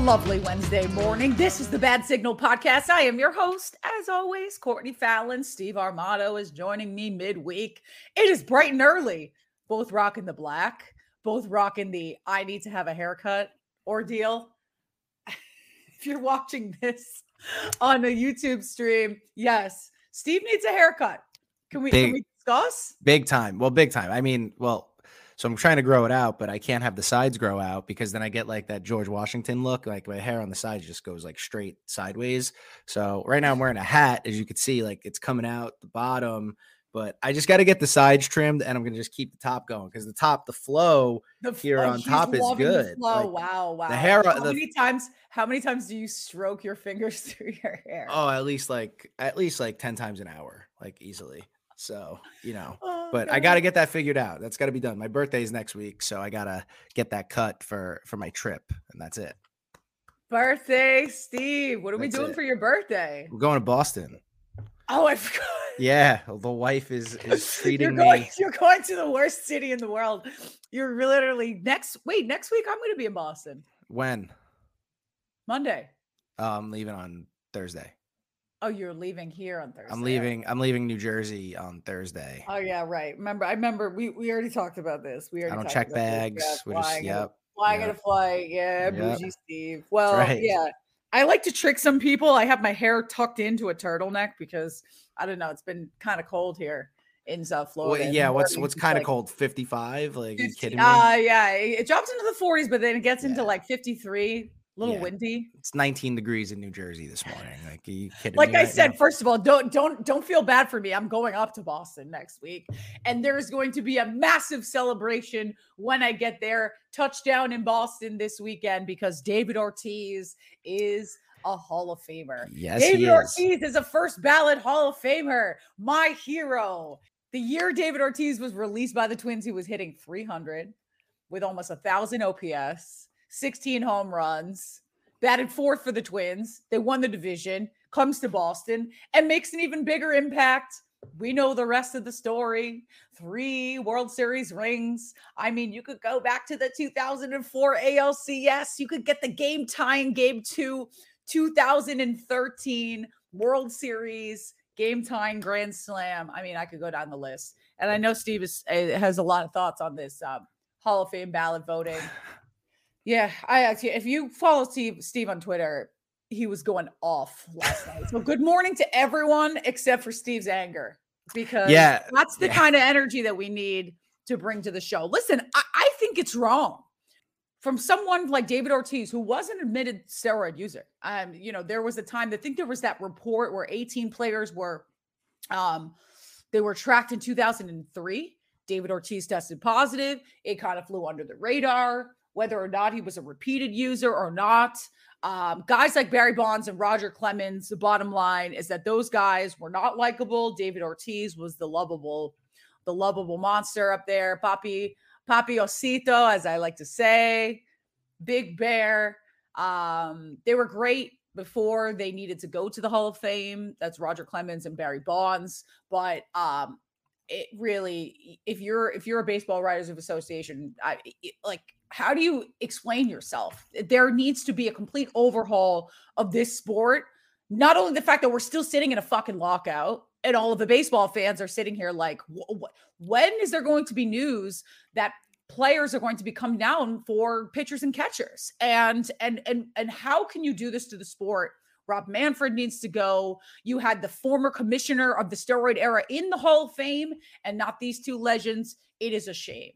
Good morning. A lovely Wednesday morning. This is the Bad Signal Podcast. I am your host, as always, Courtney Fallon. Steve Armato is joining me midweek. It is bright and early, both rocking the black, both rocking the I need to have a haircut ordeal. if you're watching this on a YouTube stream, yes, Steve needs a haircut. Can we, can we discuss? Big time. Well, big time. I mean, well, so I'm trying to grow it out, but I can't have the sides grow out because then I get like that George Washington look. Like my hair on the sides just goes like straight sideways. So right now I'm wearing a hat, as you can see, like it's coming out the bottom. But I just got to get the sides trimmed, and I'm gonna just keep the top going because the top, the flow The here oh, on top is the good. flow. Like, wow, wow. hair- How the- many times? How many times do you stroke your fingers through your hair? Oh, at least like at least like ten times an hour, like easily. So you know, Oh, but I got to get that figured out. That's got to be done. My birthday is next week, so I gotta get that cut for for my trip, and that's it. birthday, Steve. What are we doing it. for your birthday? We're going to Boston. Oh, I forgot. Yeah, the wife is is You're treating going, me. you're going to the worst city in the world. You're literally next. Wait, next week I'm going to be in Boston. When? Monday. Uh, I'm leaving on Thursday. Oh, you're leaving here on Thursday. I'm leaving. I'm leaving New Jersey on Thursday. Oh yeah, right. Remember, I remember we we already talked about this. We already I don't check about this. bags. Yeah, just flying in a- yep. flying in yep. a flight. Yeah, Yep. bougie Steve. Well, right. yeah. I like to trick some people. I have my hair tucked into a turtleneck because I don't know. It's been kind of cold here in South Florida. the yeah. What's what's kind of like cold? 55. Like, you kidding me? Uh, yeah, it it drops into the 40s, but then it gets into like 53. A little Yeah. windy. It's 19 degrees in New Jersey this morning. Like, are you kidding Like? I right said, now? first of all, don't don't don't feel bad for me. I'm going up to Boston next week, and there's going to be a massive celebration when I get there. Touchdown in Boston this weekend because David Ortiz is a Hall of Famer. Yes, David he is. Ortiz is a first ballot Hall of Famer, my hero. The year David Ortiz was released by the Twins, he was hitting 300 with almost a thousand OPS, 16 home runs, batted fourth for the Twins. They won the division, comes to Boston, and makes an even bigger impact. We know the rest of the story. Three World Series rings. I mean, you could go back to the 2004 ALCS. You could get the game tying game two 2013 World Series game tying grand slam. I mean, I could go down the list. And I know Steve is, uh, has a lot of thoughts on this um, Hall of Fame ballot voting. Yeah, I actually, if you follow Steve, Steve on Twitter, he was going off last night. So good morning to everyone except for Steve's anger because Yeah, that's the yeah. kind of energy that we need to bring to the show. Listen, I, I think it's wrong from someone like David Ortiz, who was an admitted steroid user. Um, you know, there was a time I think there was that report where 18 players were um they were tracked in 2003. David Ortiz tested positive. It kind of flew under the radar, whether or not he was a repeated user or not. Um, guys like Barry Bonds and Roger Clemens, the bottom line is that those guys were not likable. David Ortiz was the lovable, the lovable monster up there. Papi, Papi Osito, as I like to say, Big Bear. Um, they were great before they needed to go to the Hall of Fame. That's Roger Clemens and Barry Bonds. But um, it really, if you're if you're a baseball writers of association, I, it- like how do you explain yourself? There needs to be a complete overhaul of this sport. Not only the fact that we're still sitting in a fucking lockout and all of the baseball fans are sitting here like, wh- wh- when is there going to be news that players are going to be coming down for pitchers and catchers? And and and and how can you do this to the sport? Rob Manfred needs to go. You had the former commissioner of the steroid era in the Hall of Fame, and not these two legends. It is a shame.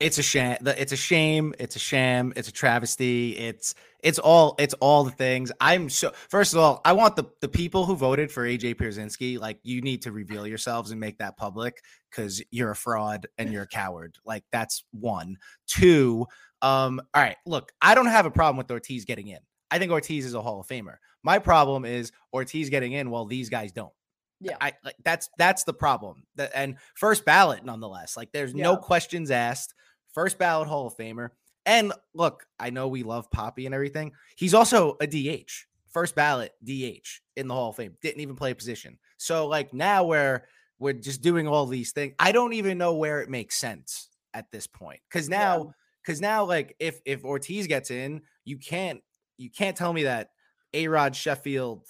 It's a shame it's a shame it's a sham it's a travesty it's it's all it's all the things. I'm so first of all i want the the people who voted for aj pierzynski like you need to reveal yourselves and make that public because you're a fraud and you're a coward. Like that's one. Two um all right look i don't have a problem with ortiz getting in. I think ortiz is a hall of famer. My problem is ortiz getting in while these guys don't Yeah. I like that's that's the problem. That and first ballot nonetheless. Like there's no questions asked. First ballot Hall of Famer. And look, I know we love Papi and everything. He's also a DH. First ballot DH in the Hall of Fame. Didn't even play a position. So like now where we're just doing all these things, I don't even know where it makes sense at this point. Because now because now like if if Ortiz gets in, you can't you can't tell me that A Rod Sheffield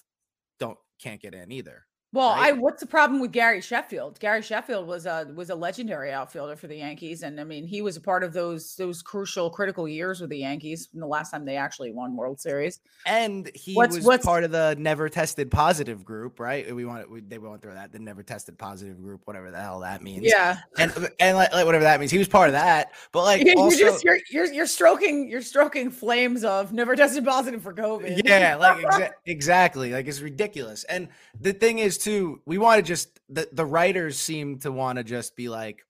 don't can't get in either. Well, right? I what's the problem with Gary Sheffield? Gary Sheffield was a was a legendary outfielder for the Yankees, and I mean he was a part of those those crucial critical years with the Yankees. From the last time they actually won World Series, and he What's- was what's- part of the never tested positive group, right? We want we, they won't throw that the never tested positive group, whatever the hell that means. yeah, and uh, and like, like whatever that means, he was part of that. But like you're also, just you're, you're you're stroking you're stroking flames of never tested positive for COVID. yeah like exa- exactly like it's ridiculous and the thing is too we want to just the, the writers seem to want to just be like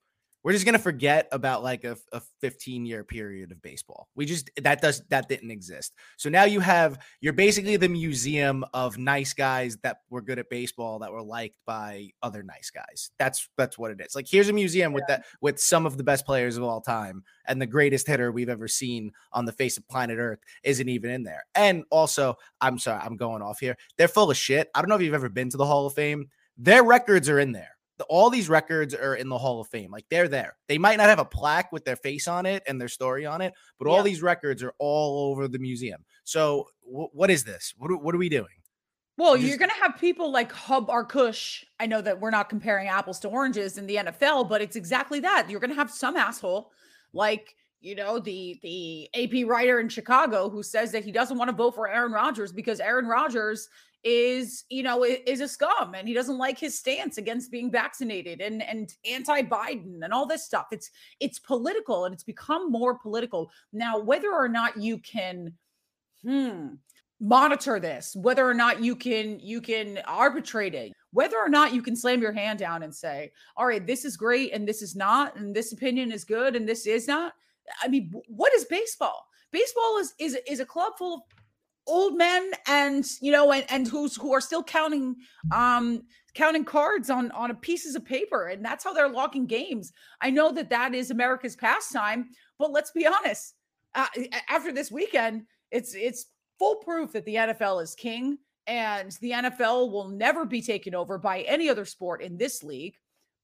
we're just gonna forget about like a, a 15 year period of baseball. We just that does that didn't exist. So now you have you're basically the museum of nice guys that were good at baseball that were liked by other nice guys. That's that's what it is. Like here's a museum with that with some of the best players of all time and the greatest hitter we've ever seen on the face of planet earth isn't even in there. And also i'm sorry i'm going off here. They're full of shit. I don't know if you've ever been to the hall of fame. Their records are in there the- all these records are in the Hall of Fame. Like they're there. They might not have a plaque with their face on it and their story on it, but all these records are all over the museum. So wh- what is this? What are, what are we doing? Well, You you're going to have people like Hub Arkush. I know that we're not comparing apples to oranges in the NFL, but it's exactly that. You're going to have some asshole like you know the the AP writer in Chicago who says that he doesn't want to vote for Aaron Rodgers because Aaron Rodgers is you know is a scum and he doesn't like his stance against being vaccinated and and anti-Biden and all this stuff. It's it's political and it's become more political now. Whether or not you can, hmm, monitor this whether or not you can you can arbitrate it whether or not you can slam your hand down and say all right this is great and this is not and this opinion is good and this is not i mean what is baseball baseball is is is a club full of old men and you know and, and who's who are still counting um counting cards on on a pieces of paper and that's how they're locking games i know that that is america's pastime but let's be honest uh, after this weekend it's it's full proof that the NFL is king and the NFL will never be taken over by any other sport in this league.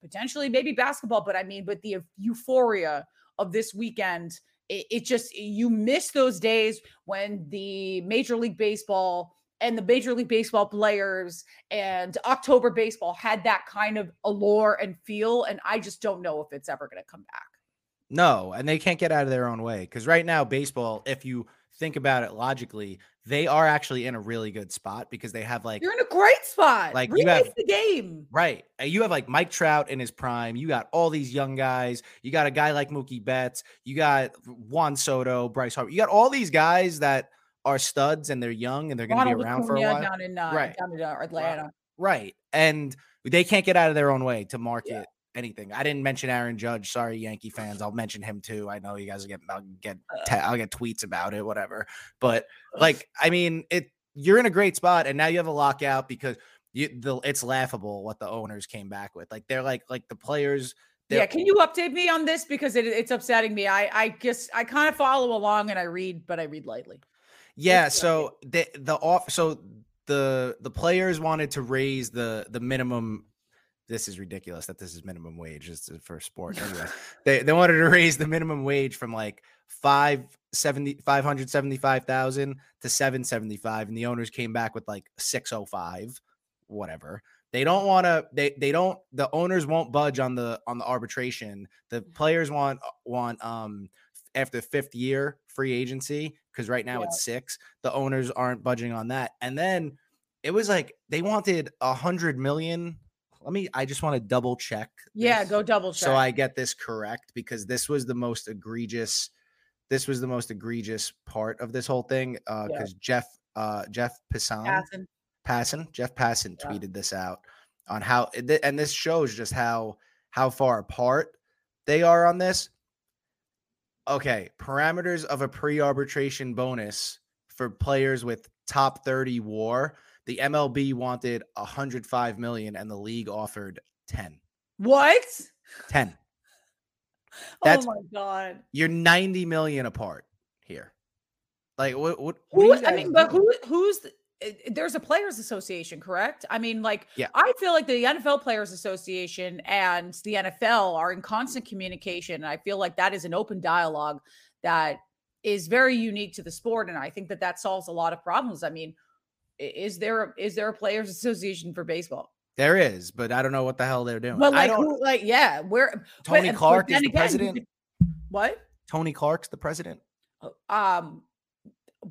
Potentially, maybe basketball, but I mean, but the euphoria of this weekend, it, it just you miss those days when the Major League Baseball and the Major League Baseball players and October baseball had that kind of allure and feel. And I just don't know if it's ever going to come back. No, and they can't get out of their own way because right now, baseball, if you think about it logically, they are actually in a really good spot because they have like You're in a great spot. Like, Like, you have- the game. Right. Uh, You have like Mike Trout in his prime. You got all these young guys. You got a guy like Mookie Betts. You got Juan Soto, Bryce Harper. You got all these guys that are studs and they're young and they're going to be around for a while. down in uh, Right. down in uh, Atlanta. Right. And they can't get out of their own way to market anything. I didn't mention Aaron Judge. Sorry, Yankee fans. I'll mention him too. I know you guys get I'll get uh. te- I'll get tweets about it, whatever. But like, I mean, it you're in a great spot, and now you have a lockout because you the it's laughable what the owners came back with. Like they're like like the players. Yeah, can you update me on this because it, it's upsetting me. I I guess I kind of follow along and I read, but I read lightly. Yeah, It's so the the off so the the players wanted to raise the the minimum this is ridiculous that this is minimum wage for sport anyway. they they wanted to raise the minimum wage from like 570 575,000 to 775 and the owners came back with like 605 whatever. They don't want to they they don't the owners won't budge on the on the arbitration. The players want want um after fifth year free agency because right now Yeah. it's six. The owners aren't budging on that. And then it was like they wanted a hundred million. Let me. I just want to double check. Yeah, go double check. so I get this correct because this was the most egregious. This was the most egregious part of this whole thing Yeah. because Jeff uh Jeff Passan Passan. Passan Jeff Passan Yeah. tweeted this out on how and this shows just how how far apart they are on this. Okay, parameters of a pre-arbitration bonus for players with top 30 war. The MLB wanted 105 million and the league offered 10. What? 10. That's- oh my god. You're 90 million apart here. Like what what, what Who? I mean, but who? Who's? the- uh, There's a players' association, correct? I mean, like, Yeah. I feel like the NFL Players Association and the NFL are in constant communication. And I feel like that is an open dialogue that is very unique to the sport, and I think that that solves a lot of problems. I mean, is there a, is there a players association for baseball? There is, but I don't know what the hell they're doing. Well, like, who, like, yeah, where Tony but, Clark but is the again, president. What? Tony Clark's the president. Oh, um,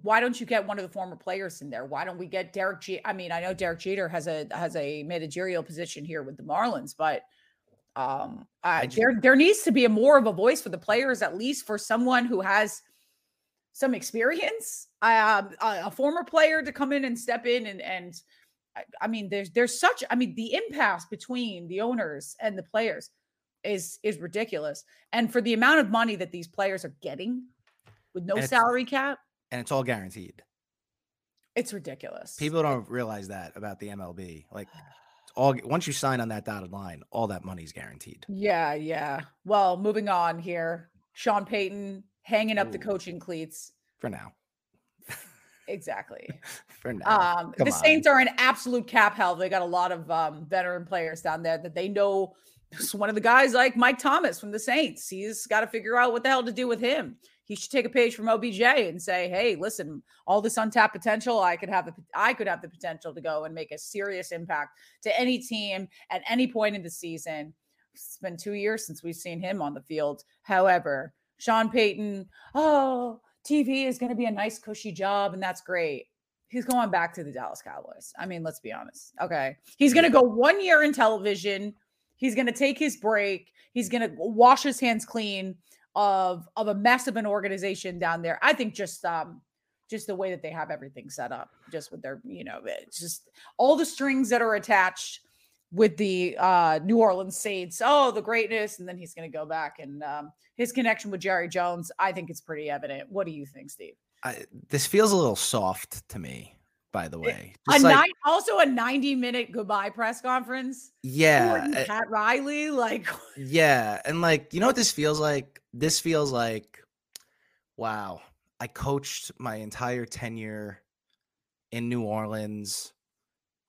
why don't you get one of the former players in there? Why don't we get Derek G? I mean, I know Derek Jeter has a has a managerial position here with the Marlins, but um, uh, just, there there needs to be a more of a voice for the players, at least for someone who has some experience, uh, a former player to come in and step in and and I mean, there's there's such I mean, the impasse between the owners and the players is is ridiculous. And for the amount of money that these players are getting with no salary cap, and it's all guaranteed. It's ridiculous. People don't realize that about the MLB. Like all once you sign on that dotted line, all that money's guaranteed. Yeah, yeah. Well, moving on here. Sean Payton hanging up Ooh. the coaching cleats. For now. Exactly. For now. Um, the Saints are in absolute cap hell. They got a lot of um, veteran players down there that they know. One of the guys like Mike Thomas from the Saints. He's got to figure out what the hell to do with him. He should take a page from OBJ and say, "Hey, listen, all this untapped potential, I could have the I could have the potential to go and make a serious impact to any team at any point in the season." It's been two years since we've seen him on the field. However, Sean Payton, oh, TV is going to be a nice, cushy job, and that's great. He's going back to the Dallas Cowboys. I mean, let's be honest. Okay. He's going to go one year in television. He's going to take his break. He's going to wash his hands clean of of a mess of an organization down there. I think just um just the way that they have everything set up, just with their, you know, it's just all the strings that are attached with the uh, New Orleans Saints. Oh, the greatness. And then he's going to go back and um, his connection with Jerry Jones, I think it's pretty evident. What do you think, Steve? I, this feels a little soft to me, by the way. a like, nine, also a 90 minute goodbye press conference. Yeah. Uh, Pat Riley. Like, yeah. And like, you know what this feels like? This feels like, wow, I coached my entire tenure in New Orleans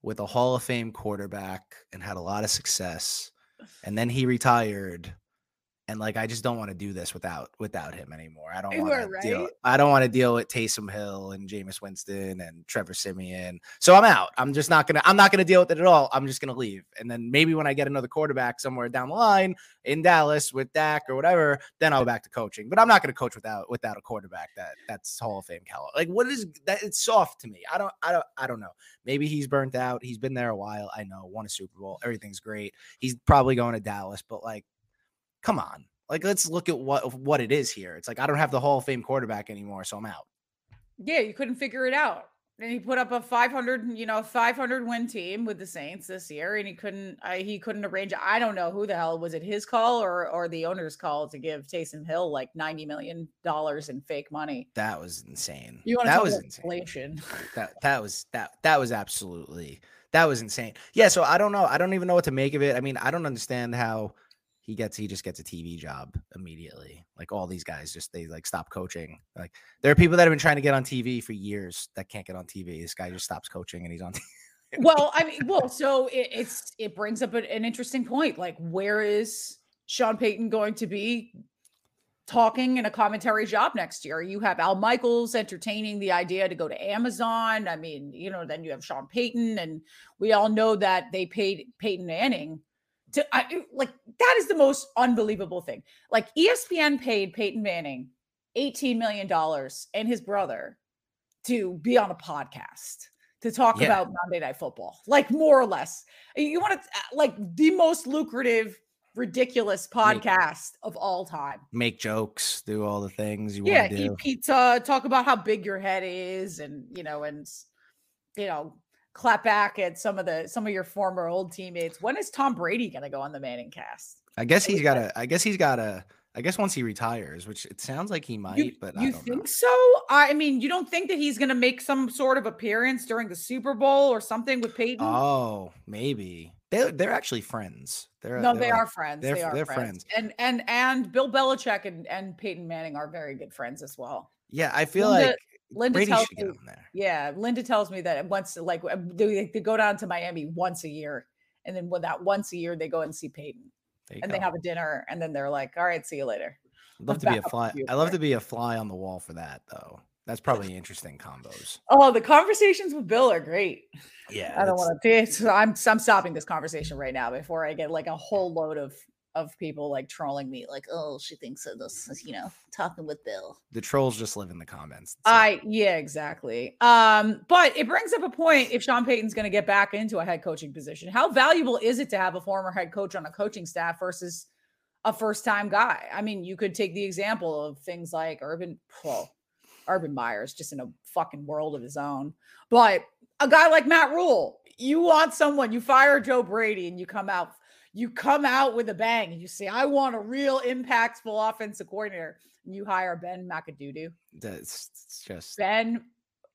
with a Hall of Fame quarterback and had a lot of success. And then he retired and like I just don't want to do this without without him anymore. I don't want to right? deal. I don't want to deal with Taysom Hill and Jameis Winston and Trevor Siemian. So I'm out. I'm just not gonna. I'm not gonna deal with it at all. I'm just gonna leave. And then maybe when I get another quarterback somewhere down the line in Dallas with Dak or whatever, then I'll go back to coaching. But I'm not gonna coach without without a quarterback that that's Hall of Fame caliber. Like what is that? It's soft to me. I don't. I don't. I don't know. Maybe he's burnt out. He's been there a while. I know. Won a Super Bowl. Everything's great. He's probably going to Dallas, but like come on. Like, let's look at what what it is here. It's like I don't have the Hall of Fame quarterback anymore, so I'm out. Yeah, you couldn't figure it out. And he put up a 500, you know, 500 win team with the Saints this year, and he couldn't, uh, he couldn't arrange. I don't know who the hell was it, his call or or the owner's call to give Taysom Hill like 90 million dollars in fake money. That was insane. You want that was inflation? That that was that that was absolutely that was insane. Yeah, so I don't know. I don't even know what to make of it. I mean, I don't understand how he gets he just gets a TV job immediately. Like all these guys just they like stop coaching. Like there are people that have been trying to get on TV for years that can't get on TV. This guy just stops coaching and he's on TV. well, I mean, well, so it, it's it brings up an, an interesting point. Like, where is Sean Payton going to be talking in a commentary job next year? You have Al Michaels entertaining the idea to go to Amazon. I mean, you know, then you have Sean Payton, and we all know that they paid Peyton Manning to I, like that is the most unbelievable thing. Like ESPN paid Peyton Manning 18 million dollars and his brother to be on a podcast to talk yeah. about Monday Night Football. Like more or less. You want to uh, like the most lucrative ridiculous podcast make, of all time. Make jokes, do all the things you yeah, want to do. eat pizza, talk about how big your head is and you know and you know clap back at some of the some of your former old teammates. When is Tom Brady going to go on the Manning cast? I guess he's got a. I guess he's got a. I guess once he retires, which it sounds like he might, you, but you think know. so? I mean, you don't think that he's going to make some sort of appearance during the Super Bowl or something with Peyton? Oh, maybe they they're actually friends. They're no, they're they like, are friends. They're, they are they're friends. friends. and and and Bill Belichick and and Peyton Manning are very good friends as well. Yeah, I feel Linda, like Linda Brady tells me, yeah, Linda tells me that once, like, uh, they, they go down to Miami once a year, and then with that once a year, they go and see Peyton, and go. they have a dinner, and then they're like, "All right, see you later." I'd love a to be a fly. I love to be a fly on the wall for that though. That's probably interesting combos. Oh, the conversations with Bill are great. Yeah, I don't want to. I'm I'm stopping this conversation right now before I get like a whole load of of people like trolling me, like, oh, she thinks of this, you know, talking with Bill. the trolls just live in the comments. It. I yeah, exactly. Um, but it brings up a point if Sean Payton's going to get back into a head coaching position. How valuable is it to have a former head coach on a coaching staff versus a first time guy? I mean, you could take the example of things like Urban well, Urban Meyer's just in a fucking world of his own. But a guy like Matt Rhule, you want someone, you fire Joe Brady and you come out you come out with a bang and you say, I want a real impactful offensive coordinator. And you hire Ben McAdoo. That's just Ben,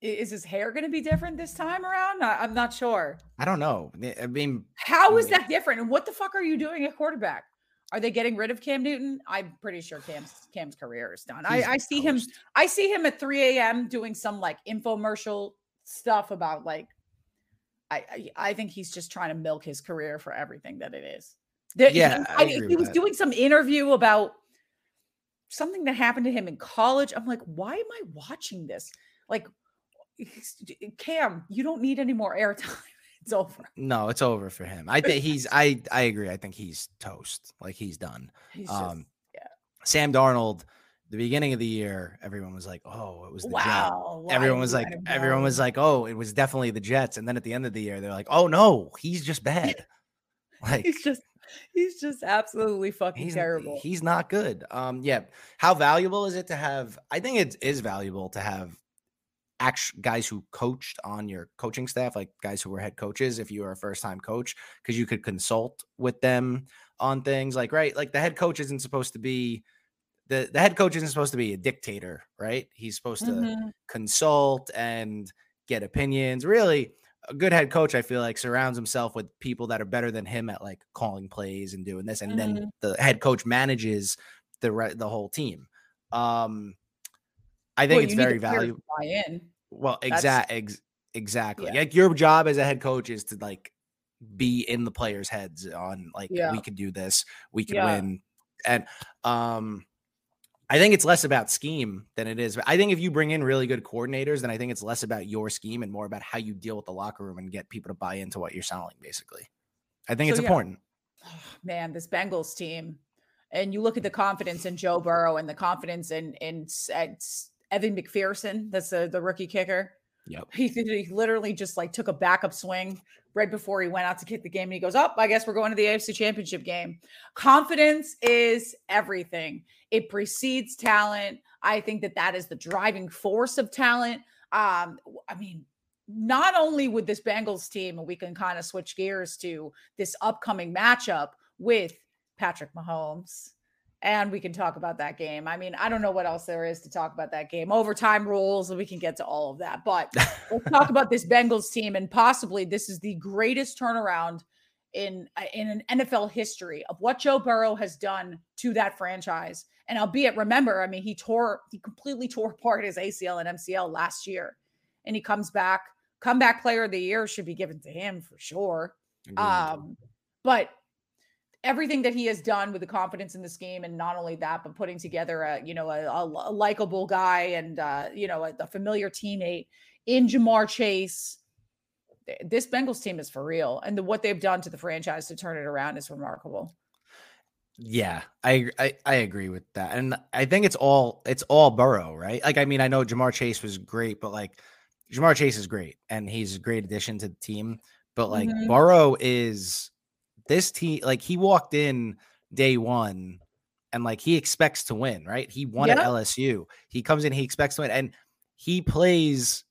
is his hair going to be different this time around? I, I'm not sure. I don't know. I mean, How is mm. that different? And what the fuck are you doing at quarterback? Are they getting rid of Cam Newton? I'm pretty sure Cam's Cam's career is done. I, I see him. I see him at 3 a.m. doing some like infomercial stuff about like. I, I I think he's just trying to milk his career for everything that it is. There- Yeah, was- I agree he was that. doing some interview about something that happened to him in college. I'm like, why am I watching this? Like, Cam, you don't need any more airtime. It's over. No, it's over for him. I think he's. I I agree. I think he's toast. Like he's done. He's just, Um, yeah. Sam Darnold. The beginning of the year, everyone was like, "Oh, it was the Jets." wow. why Everyone was like, everyone was like, "Oh, it was definitely the Jets." And then at the end of the year, they're like, "Oh no, he's just bad." Like he's just, he's just absolutely fucking he's terrible. he's not good. Um, yeah. How valuable is it to have? I think it is valuable to have actual guys who coached on your coaching staff, like guys who were head coaches. If you were a first time coach, because you could consult with them on things like right, like the head coach isn't supposed to be. The, the head coach isn't supposed to be a dictator, right? He's supposed to Mhm. consult and get opinions. Really, a good head coach, I feel like, surrounds himself with people that are better than him at like calling plays and doing this, and Mhm. then the head coach manages the re- the whole team. Um, I think Well, it's you need the very valuable. Buy in. Well, exact, ex- exactly. Yeah. Like your job as a head coach is to like be in the players' heads on like Yeah. we could do this, we could Yeah. win, and um, I think it's less about scheme than it is. I think if you bring in really good coordinators, then I think it's less about your scheme and more about how you deal with the locker room and get people to buy into what you're selling. Basically, I think So, it's yeah. important. Oh, man, this Bengals team, and you look at the confidence in Joe Burrow and the confidence in in S- Evan McPherson. That's the the rookie kicker. Yep. He, he literally just like took a backup swing right before he went out to kick the game, and he goes, "Up, I guess we're going to the AFC Championship game." Confidence is everything. It precedes talent. I think that that is the driving force of talent. Um, I mean, not only with this Bengals team, and we can kind of switch gears to this upcoming matchup with Patrick Mahomes. And we can talk about that game. I mean, I don't know what else there is to talk about that game. Overtime rules, and we can get to all of that. But let's talk about this Bengals team, and possibly this is the greatest turnaround in uh, in an NFL history of what Joe Burrow has done to that franchise. And albeit, remember, I mean, he tore, he completely tore apart his ACL and MCL last year, and he comes back. Comeback Player of the Year should be given to him for sure. Um, but everything that he has done with the confidence in this game, and not only that, but putting together a you know a, a, likable guy and uh, you know a, a familiar teammate in Ja'Marr Chase. This Bengals team is for real, and the, what they've done to the franchise to turn it around is remarkable. Yeah, I, I I agree with that, and I think it's all it's all Burrow, right? Like, I mean, I know Ja'Marr Chase was great, but like Ja'Marr Chase is great, and he's a great addition to the team. But like Mhm. Burrow is this team, like he walked in day one, and like he expects to win, right? He won at LSU. He comes in, he expects to win, and he plays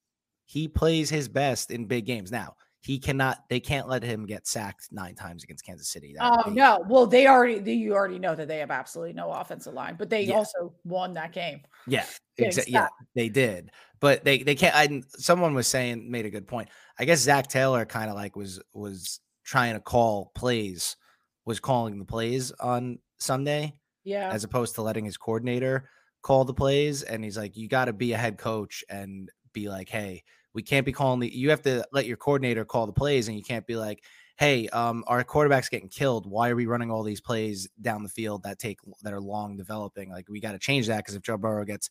he plays his best in big games. Now he cannot, they can't let him get sacked nine times against Kansas City. That Oh be- no! Well, they already they, you already know that they have absolutely no offensive line, but they Yeah. also won that game. Yeah, getting exa- yeah, they did, but they they can't. I, someone was saying made a good point. I guess Zac Taylor kind of like was was trying to call plays, was calling the plays on Sunday Yeah, as opposed to letting his coordinator call the plays. And he's like, you got to be a head coach and be like, hey, we can't be calling the. You have to let your coordinator call the plays, and you can't be like, hey, um, our quarterback's getting killed. Why are we running all these plays down the field that take that are long developing? Like we got to change that because if Joe Burrow gets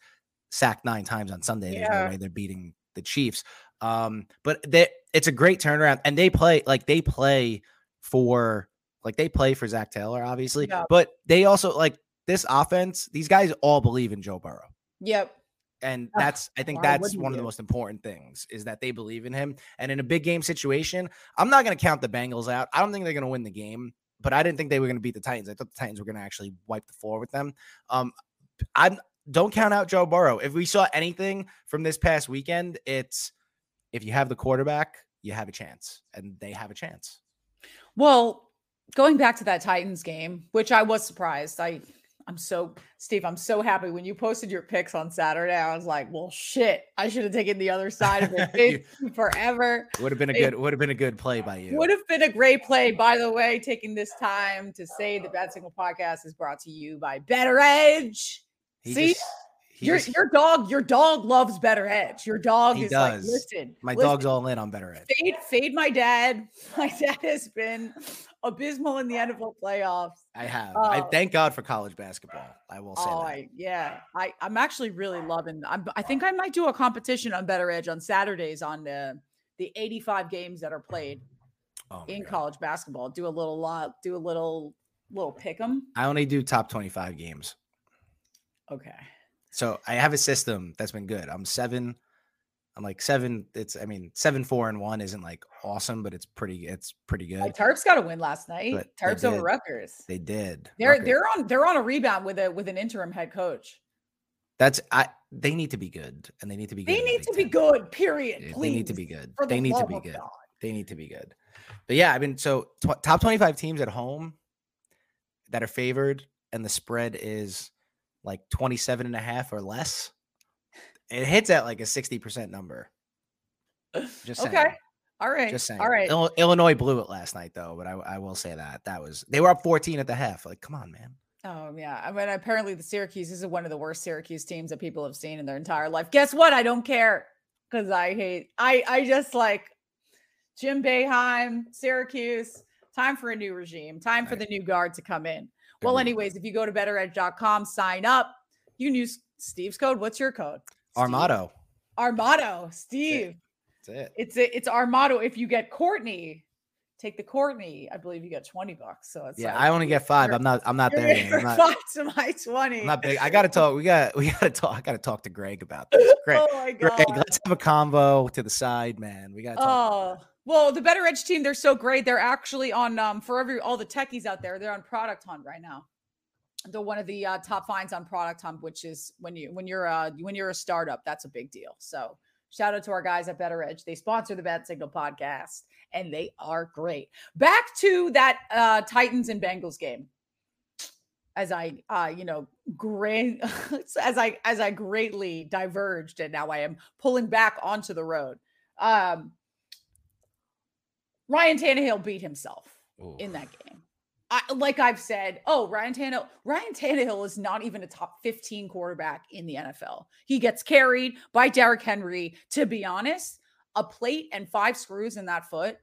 sacked nine times on Sunday, there's Yeah. no way they're beating the Chiefs. Um, but they, it's a great turnaround, and they play like they play for like they play for Zac Taylor, obviously, Yeah. but they also like this offense. These guys all believe in Joe Burrow Yep. and that's i think that's one of the most important things is that they believe in him and in a big game situation i'm not going to count the bengals out i don't think they're going to win the game but i didn't think they were going to beat the titans i thought the titans were going to actually wipe the floor with them um i don't count out joe burrow if we saw anything from this past weekend it's if you have the quarterback you have a chance and they have a chance Well, going back to that Titans game, which I was surprised. I I'm so Steve, I'm so happy when you posted your picks on Saturday. I was like, well shit, I should have taken the other side of it forever. would have been a good would have been a good play by you Would have been a great play. By the way, taking this time to say the Bad Signal podcast is brought to you by Better Edge. He See? just- Your just- your dog, your dog loves Better Edge. Your dog He is does. like, listen, my listen, dog's all in on better edge fade, fade my dad. My dad has been abysmal in the NFL playoffs. I have. I Oh. thank God for college basketball. I will say Oh, that. I, yeah. I, I'm actually really loving. I'm, I think I might do a competition on Better Edge on Saturdays on the the 85 games that are played Oh in God. college basketball. Do a little lot. Do a little little pick 'em. I only do top 25 games. Okay. So I have a system that's been good. I'm seven. I'm like seven. It's I mean seven, four, and one isn't like awesome, but it's pretty. It's pretty good. Like, Terps got a win last night. But Terps over. Rutgers. They did. They're Rutgers. they're on they're on a rebound with a with an interim head coach. That's I. They need to be good, and they need to be. good They need to be good. Period. Yeah, Please. They need to be good. The They need to be good. God. They need to be good. But yeah, I mean, so tw- top 25 teams at home that are favored, and the spread is like 27 and a half or less. It hits at like a 60% number. Just saying. Okay. All right. Just saying. All right. Illinois blew it last night, though. But I, I will say that that was they were up 14 at the half. Like, come on, man. Oh yeah. I mean, apparently the Syracuse is one of the worst Syracuse teams that people have seen in their entire life. Guess what? I don't care because I hate. I I just like Jim Boeheim, Syracuse. Time for a new regime. Time for Right. the new guard to come in. Well, anyways, if you go to betteredge.com, sign up. You can use Steve's code. What's your code? Our Steve. motto. Armato. Steve. That's it. It's a, it's our motto. If you get Courtney, take the Courtney. I believe you get 20 bucks. So it's Yeah, like, I only get 5 I'm not. I'm not there. yet. I'm not, five to my 20. I'm not big. I gotta talk. We got. We gotta talk. I gotta talk to Greg about this. Greg, oh my god. Greg, let's have a convo to the side, man. We gotta talk. about Oh well, the Better Edge team, they're so great. They're actually on um for every all the techies out there, they're on Product Hunt right now. They're one of the uh, top finds on Product Hunt, which is when you when you're uh when you're a startup, that's a big deal. So shout out to our guys at Better Edge. They sponsor the Bad Signal podcast, and they are great. Back to that uh Titans and Bengals game. As I uh you know great as I as I greatly diverged and now I am pulling back onto the road. Um Ryan Tannehill beat himself Ooh. in that game. I, like I've said, oh, Ryan Tannehill, Ryan Tannehill is not even a top 15 quarterback in the NFL. He gets carried by Derrick Henry. To be honest, a plate and five screws in that foot.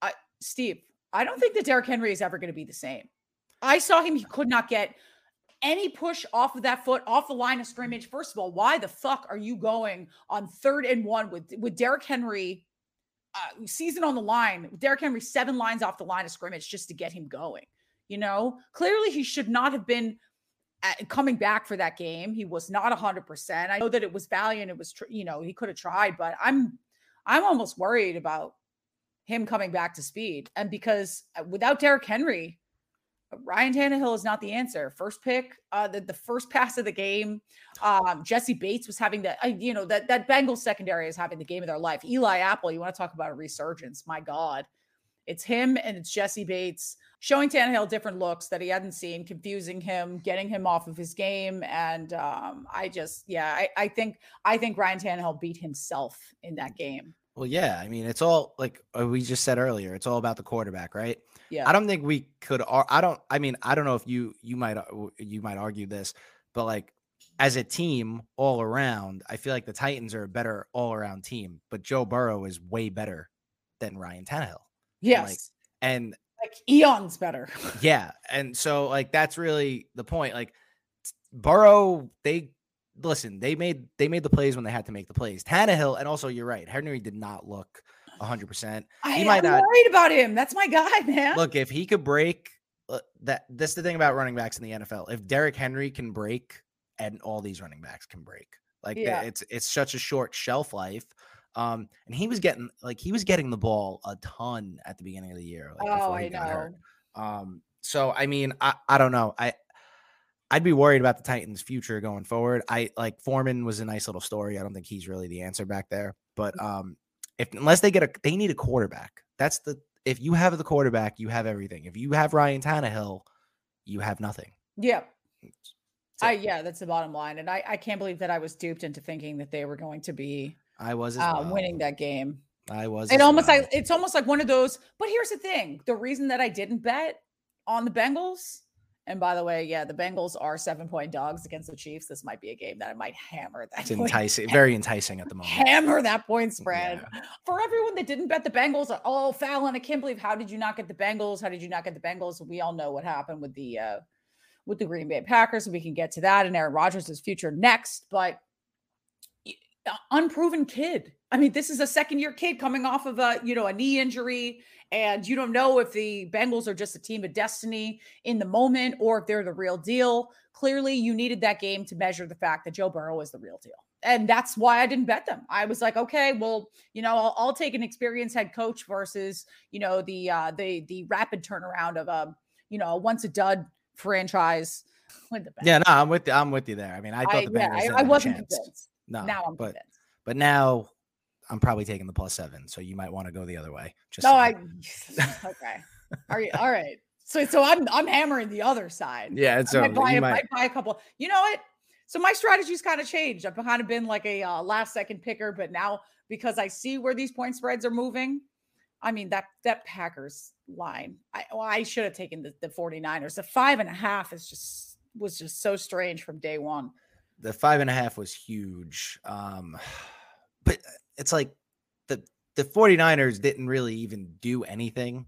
I, Steve, I don't think that Derrick Henry is ever going to be the same. I saw him, he could not get any push off of that foot, off the line of scrimmage. First of all, why the fuck are you going on third and one with, with Derrick Henry? Uh, season on the line, Derrick Henry seven lines off the line of scrimmage just to get him going. You know, clearly he should not have been at, coming back for that game. He was not hundred percent. I know that it was valiant. It was, tr- you know, he could have tried, but I'm, I'm almost worried about him coming back to speed. And because uh, without Derrick Henry, Ryan Tannehill is not the answer. First pick, uh, the, the first pass of the game. Um, Jessie Bates was having the, uh, you know, that that Bengals secondary is having the game of their life. Eli Apple, you want to talk about a resurgence? My God, it's him and it's Jessie Bates showing Tannehill different looks that he hadn't seen, confusing him, getting him off of his game. And um, I just, yeah, I, I think I think Ryan Tannehill beat himself in that game. Well, yeah. I mean, it's all like uh, we just said earlier. It's all about the quarterback, right? Yeah, I don't think we could. I don't. I mean, I don't know if you you might uh, you might argue this, but like as a team all around, I feel like the Titans are a better all around team. But Joe Burrow is way better than Ryan Tannehill. yes. And like eons better. yeah. And so like that's really the point. Like Burrow, they listen, they made they made the plays when they had to make the plays. Tannehill, and also you're right, Henry did not look hundred percent. He might I'm not worried about him. That's my guy, man. Look, if he could break uh, that, that's the thing about running backs in the NFL. If Derrick Henry can break, and all these running backs can break, like yeah. it's it's such a short shelf life. Um, and he was getting like he was getting the ball a ton at the beginning of the year. Like, oh, I know. Um, so I mean, I I don't know. I I'd be worried about the Titans' future going forward. I like Foreman was a nice little story. I don't think he's really the answer back there. But mm. um, if unless they get a, they need a quarterback. That's the if you have the quarterback, you have everything. If you have Ryan Tannehill, you have nothing. Yeah. So, I yeah, that's the bottom line. And I I can't believe that I was duped into thinking that they were going to be I was uh, well. winning that game. I was. It almost well. like it's almost like one of those. But here's the thing: the reason that I didn't bet on the Bengals and by the way, yeah, the Bengals are seven point dogs against the Chiefs. This might be a game that I might hammer that. It's enticing, very enticing at the moment. Hammer that point spread. Yeah. For everyone that didn't bet the Bengals, oh, Fallon, I can't believe how did you not get the Bengals? How did you not get the Bengals? We all know what happened with the uh with the Green Bay Packers. We can get to that and Aaron Rodgers' future next, but unproven kid. I mean, this is a second year kid coming off of a, you know, a knee injury and you don't know if the Bengals are just a team of destiny in the moment or if they're the real deal. Clearly, you needed that game to measure the fact that Joe Burrow is the real deal. And that's why I didn't bet them. I was like, okay, well, you know, I'll, I'll take an experienced head coach versus, you know, the uh the the rapid turnaround of a, you know, once a dud franchise. with the Yeah, no, I'm with you. I'm with you there. I mean, I thought I, the Bengals. Yeah, I, I wasn't convinced. No, now I'm but, convinced. But now I'm probably taking the plus seven, so you might want to go the other way. Just no, I okay. Are you all right? So so I'm I'm hammering the other side. Yeah, it's I might, buy, might... might buy a couple. You know what? So my strategy's kind of changed. I've kind of been like a uh, last second picker, but now because I see where these point spreads are moving, I mean that that Packers line. I well, I should have taken the, the 49ers. The five and a half is just was just so strange from day one. The five and a half was huge. Um but it's like the the 49ers didn't really even do anything.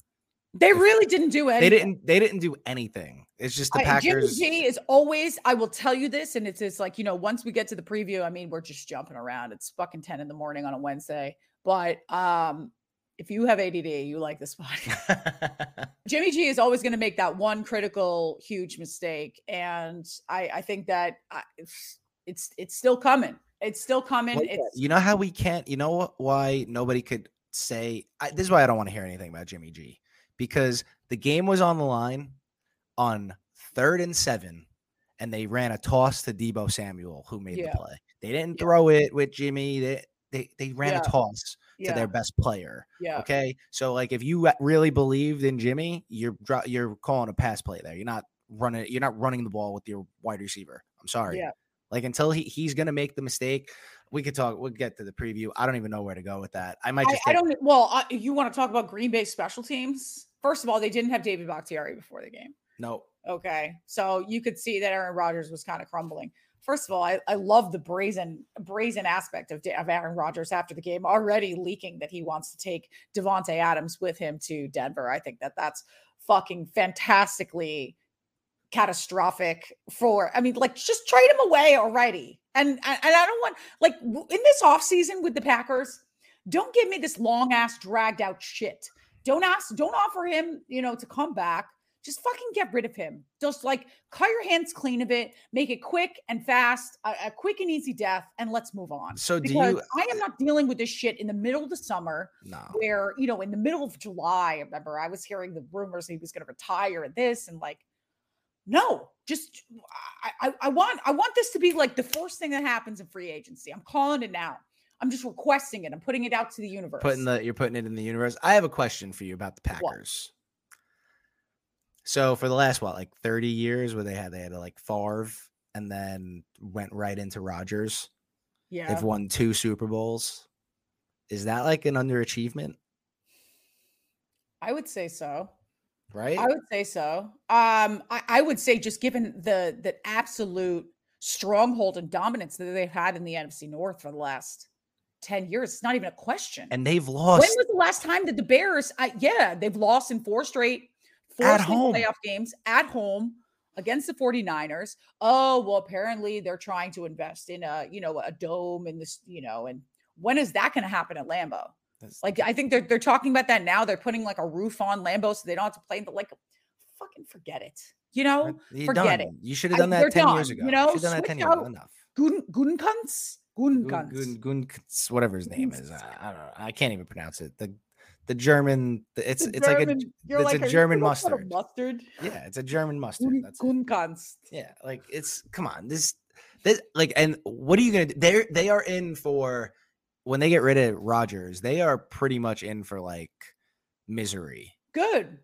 They really didn't do anything. They didn't they didn't do anything. It's just the Packers. Jimmy G is always, I will tell you this, and it's it's like, you know, once we get to the preview, I mean, we're just jumping around. It's fucking 10 in the morning on a Wednesday. But um, if you have ADD, you like this podcast. Jimmy G is always going to make that one critical, huge mistake, and I, I think that I, it's it's still coming. It's still coming. It's you know how we can't. You know why nobody could say I, this is why I don't want to hear anything about Jimmy G because the game was on the line on third and seven, and they ran a toss to Deebo Samuel who made yeah. the play. They didn't yeah. throw it with Jimmy. They they they ran yeah. a toss to their best player. Yeah. Okay. So like if you really believed in Jimmy, you're you're calling a pass play there. You're not running. You're not running the ball with your wide receiver. I'm sorry. Yeah. Like until he he's gonna make the mistake, we could talk. We'll get to the preview. I don't even know where to go with that. I might just. I, I don't. Well, uh, you want to talk about Green Bay special teams? First of all, they didn't have David Bakhtiari before the game. No. Okay, so you could see that Aaron Rodgers was kind of crumbling. First of all, I, I love the brazen brazen aspect of, of Aaron Rodgers after the game, already leaking that he wants to take Davante Adams with him to Denver. I think that that's fucking fantastically catastrophic for i mean like just trade him away already. And and, i don't want like in this offseason with the packers don't give me this long ass dragged out shit. Don't ask don't offer him you know to come back. Just fucking get rid of him. Just like cut your hands clean of it make it quick and fast a, a quick and easy death and let's move on. So do because you i am not dealing with this shit in the middle of the summer no. where you know in the middle of july I remember i was hearing the rumors he was going to retire and this and like no, just I, I, I want I want this to be like the first thing that happens in free agency. I'm calling it now. I'm just requesting it. I'm putting it out to the universe. Putting the you're putting it in the universe. I have a question for you about the Packers. What? So for the last what, like 30 years, where they had they had a, like Favre and then went right into Rodgers. Yeah. They've won two Super Bowls. Is that like an underachievement? I would say so right? I would say so. Um, I, I, would say just given the the absolute stronghold and dominance that they've had in the NFC North for the last 10 years. It's not even a question. And they've lost. when was the last time that the Bears, I, yeah, they've lost in four straight, four At straight home. playoff games at home against the 49ers. Oh, well, apparently they're trying to invest in a, you know, a dome and this, you know, and when is that going to happen at Lambeau? That's- Like, I think they're they're talking about that now. They're putting like a roof on Lambeau so they don't have to play in the like fucking forget it. You know, You're forget done. it. You should have I- done that they're 10 years ago. you know? should have done that 10 Switch years ago. Enough. Gun Gunkunz? Gun, Gunkunz. Gun, Gun, whatever his name is. I, I don't know. I can't even pronounce it. The the German. It's The it's like a it's like, a German mustard. Mustard. yeah. It's a German mustard. Gun- That's it. Gunkunz. Yeah, like it's come on. This this like and what are you gonna do? They're they are in for when they get rid of Rodgers, they are pretty much in for like misery. Good.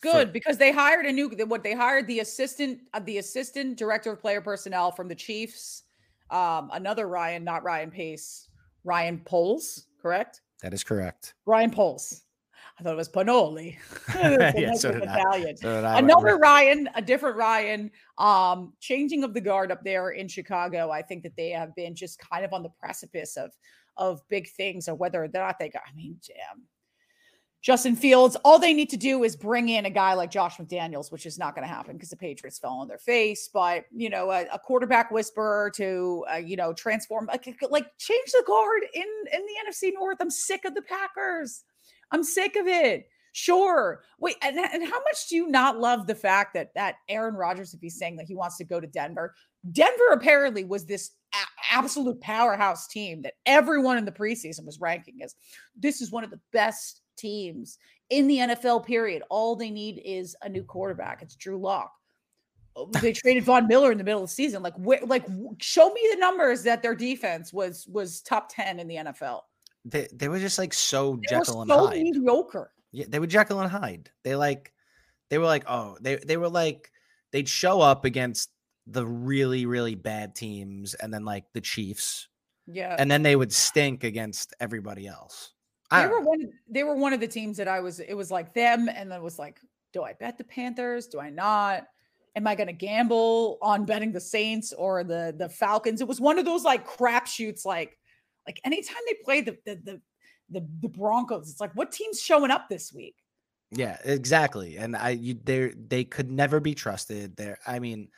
For- Good because they hired a new what they hired the assistant uh, the assistant director of player personnel from the Chiefs. Um another Ryan, not Ryan Pace, Ryan Poles, correct? That is correct. Ryan Poles. I thought it was Panoli. Yeah, so. Italian. So Another Ryan, a different Ryan. Um, changing of the guard up there in Chicago. I think that they have been just kind of on the precipice of of big things, or whether or not they got. I mean, damn. Justin Fields, all they need to do is bring in a guy like Josh McDaniels, which is not going to happen because the Patriots fell on their face. But you know, a, a quarterback whisperer to uh, you know transform, like, like change the guard in in the NFC North. I'm sick of the Packers. I'm sick of it. Sure. Wait, and, and how much do you not love the fact that that Aaron Rodgers, if he's saying that he wants to go to Denver, Denver apparently was this a- absolute powerhouse team that everyone in the preseason was ranking as this is one of the best teams in the NFL. Period. All they need is a new quarterback. It's Drew Lock. Oh, they traded Von Miller in the middle of the season. Like, wh- like, show me the numbers that their defense was was top ten in the NFL. they, they were just like so They Jekyll and so Hyde. mediocre. Yeah, they were Jekyll and Hyde. They like they were like, oh, they they were like they'd show up against the really, really bad teams and then like the Chiefs. Yeah. And then they would stink against everybody else. I they were know. one. They were one of the teams that I was. It was like them, and then was like, do I bet the Panthers? Do I not? Am I going to gamble on betting the Saints or the the Falcons? It was one of those like crapshoots. Like, like anytime they play the the the the, the Broncos, it's like, what team's showing up this week? Yeah, exactly. And I you they they could never be trusted. There, I mean,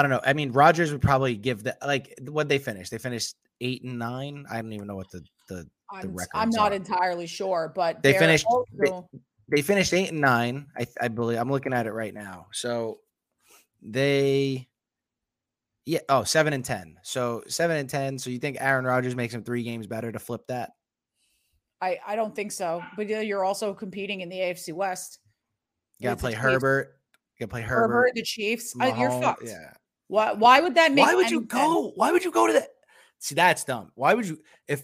I don't know. I mean, Rodgers would probably give the like what they finished. They finished eight and nine. I don't even know what the the I'm, I'm not are. entirely sure, but They finished- they- also- they finished eight and nine. I, I believe I'm looking at it right now. So they, yeah, oh, seven and ten. So seven and ten. So you think Aaron Rodgers makes him three games better to flip that? I I don't think so. But yeah, you're also competing in the AFC West. You gotta play Herbert. You gotta play Herbert, Herbert. the Chiefs. I, you're fucked. Yeah. Why? Why would that make? Why would you sense? go? Why would you go to that? See, that's dumb. Why would you? If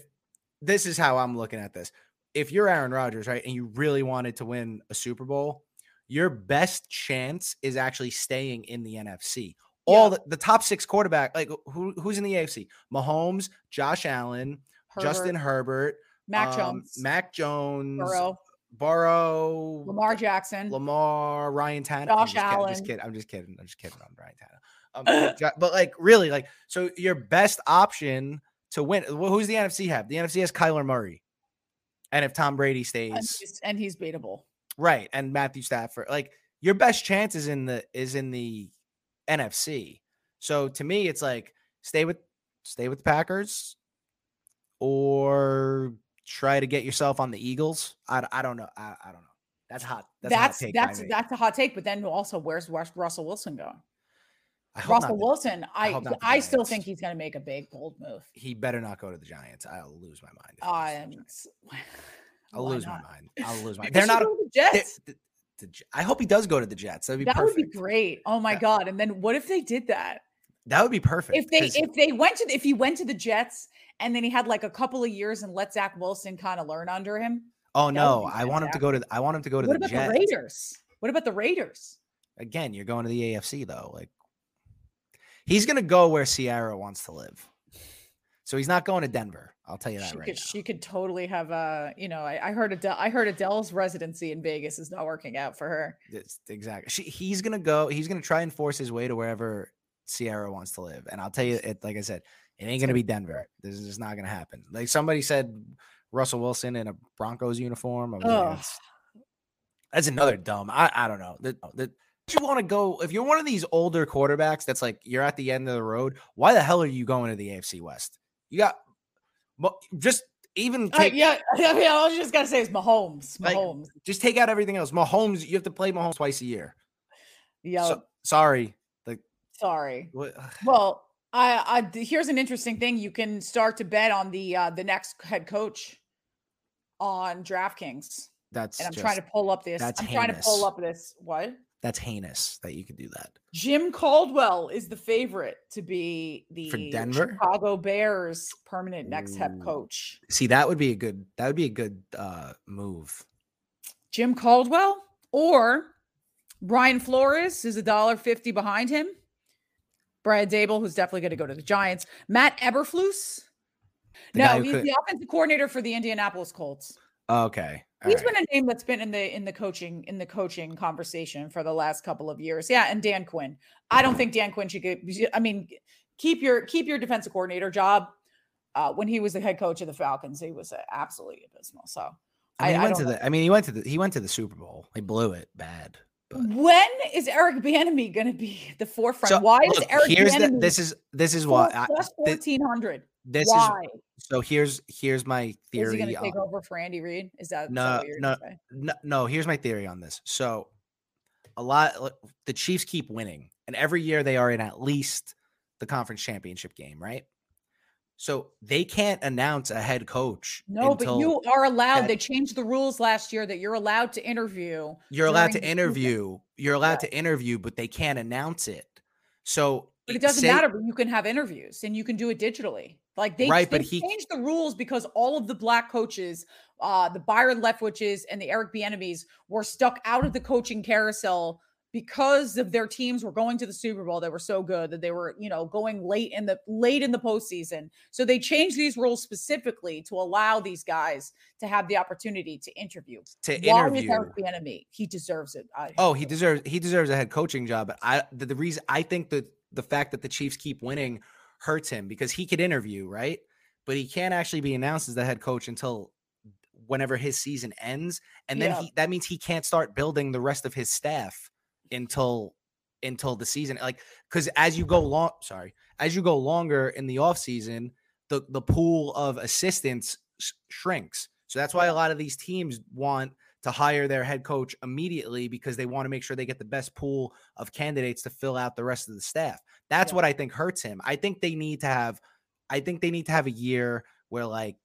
this is how I'm looking at this, if you're Aaron Rodgers, right, and you really wanted to win a Super Bowl, your best chance is actually staying in the NFC. All Yeah. the, the top six quarterback, like who who's in the AFC? Mahomes, Josh Allen, Justin Herbert, Herbert, Mac um, Jones, Mac Jones, Burrow, Burrow, Lamar Jackson. Lamar, Ryan Tannehill. Josh I'm just kidding. I'm just kidding. I'm just kidding. I'm just kidding on Ryan Tannehill. But like really, like so, your best option to win. Well, who's the NFC have? The NFC has Kyler Murray, and if Tom Brady and stays he's, and he's beatable. right, and Matthew Stafford, like your best chance is in the is in the NFC. So to me, it's like stay with stay with the Packers, or try to get yourself on the Eagles. I, I don't know. I, I don't know. That's hot. That's That's a hot take that's that's a hot take. But then also, where's, where's Russell Wilson going? I hope Russell the- Wilson, I hope I still think he's going to make a big bold move. he better not go to the Giants. I'll lose my mind. if he goes to the Um, I'll lose my mind. I'll lose my. Maybe They're not. should A, go the they're- Jets. the- the J- I hope he does go to the Jets. That'd be That perfect. would be great. Oh my Yeah. god! And then what if they did that? That would be perfect. If they if they went to the, if he went to the Jets and then he had like a couple of years and let Zach Wilson kind of learn under him. oh no, I want him to go to. I want him to go to What the about Jets. the Raiders? What about the Raiders? Again, you're going to the AFC though. Like he's gonna go where Sierra wants to live. So he's not going to Denver. I'll tell you that She right could now. she could totally have a you know I, I heard Adele I heard Adele's residency in Vegas is not working out for her. It's exactly. She, he's gonna go. He's gonna try and force his way to wherever Sierra wants to live. And I'll tell you, it like I said, It ain't gonna be Denver. This is just not gonna happen. Like somebody said, Russell Wilson in a Broncos uniform. I Ugh. that's, that's another dumb. I, I don't know. That that you want to go if you're one of these older quarterbacks that's like you're at the end of the road. Why the hell are you going to the AFC West? You got just even Uh, take, yeah, I mean, I was just gonna say it's Mahomes. Like, Mahomes. just take out everything else. Mahomes, you have to play Mahomes twice a year. yeah. So, sorry. Like sorry. what? Well, I, I here's an interesting thing. You can start to bet on the uh the next head coach on DraftKings. That's And I'm just, trying to pull up this. I'm trying to pull up this. What? That's heinous that you could do that. Jim Caldwell is the favorite to be the Denver? Chicago Bears permanent next head coach. See, that would be a good that would be a good uh move. Jim Caldwell or Brian Flores is a dollar fifty behind him. Brad Daboll, who's definitely going to go to the Giants. Matt Eberflus. The no, he's could- the offensive coordinator for the Indianapolis Colts. Okay. All He's right. been a name that's been in the in the coaching in the coaching conversation for the last couple of years. Yeah, and Dan Quinn. I don't think Dan Quinn should get. I mean, keep your keep your defensive coordinator job. Uh, when he was the head coach of the Falcons, he was absolutely abysmal. So I mean, he I went don't to the I mean, he went to the he went to the Super Bowl. He blew it bad. But when is Eric Bieniemy going to be the forefront? So, Why is Eric here's the, this is this is why plus fourteen hundred? this Why is so here's here's my is he theory going to on- take over for Andy Reid? Is that No, what you're no. no, no, here's my theory on this. So, a lot the Chiefs keep winning, and every year they are in at least the conference championship game, right? So they can't announce a head coach. No, but you are allowed. that- They changed the rules last year that you're allowed to interview. you're allowed to the season. interview. You're allowed Yeah. to interview, but they can't announce it. So, But it doesn't say- matter. But you can have interviews and you can do it digitally. Like they, Right, but he- changed the rules because all of the black coaches, uh, the Byron Leftwiches and the Eric Bieniemys were stuck out of the coaching carousel because of their teams were going to the Super Bowl. They were so good that they were, you know, going late in the late in the postseason. So they changed these rules specifically to allow these guys to have the opportunity to interview. to Why interview. is Eric Bieniemy? He deserves it. I- Oh, he deserves he deserves a head coaching job. But I the, the reason I think that the fact that the Chiefs keep winning hurts him because he could interview, right? But he can't actually be announced as the head coach until whenever his season ends. And then Yeah. he that means he can't start building the rest of his staff until until the season. Like because as you go long sorry, as you go longer in the off season, the the pool of assistants sh- shrinks. So that's why a lot of these teams want to hire their head coach immediately because they want to make sure they get the best pool of candidates to fill out the rest of the staff. That's Yeah. what I think hurts him. I think they need to have I think they need to have a year where like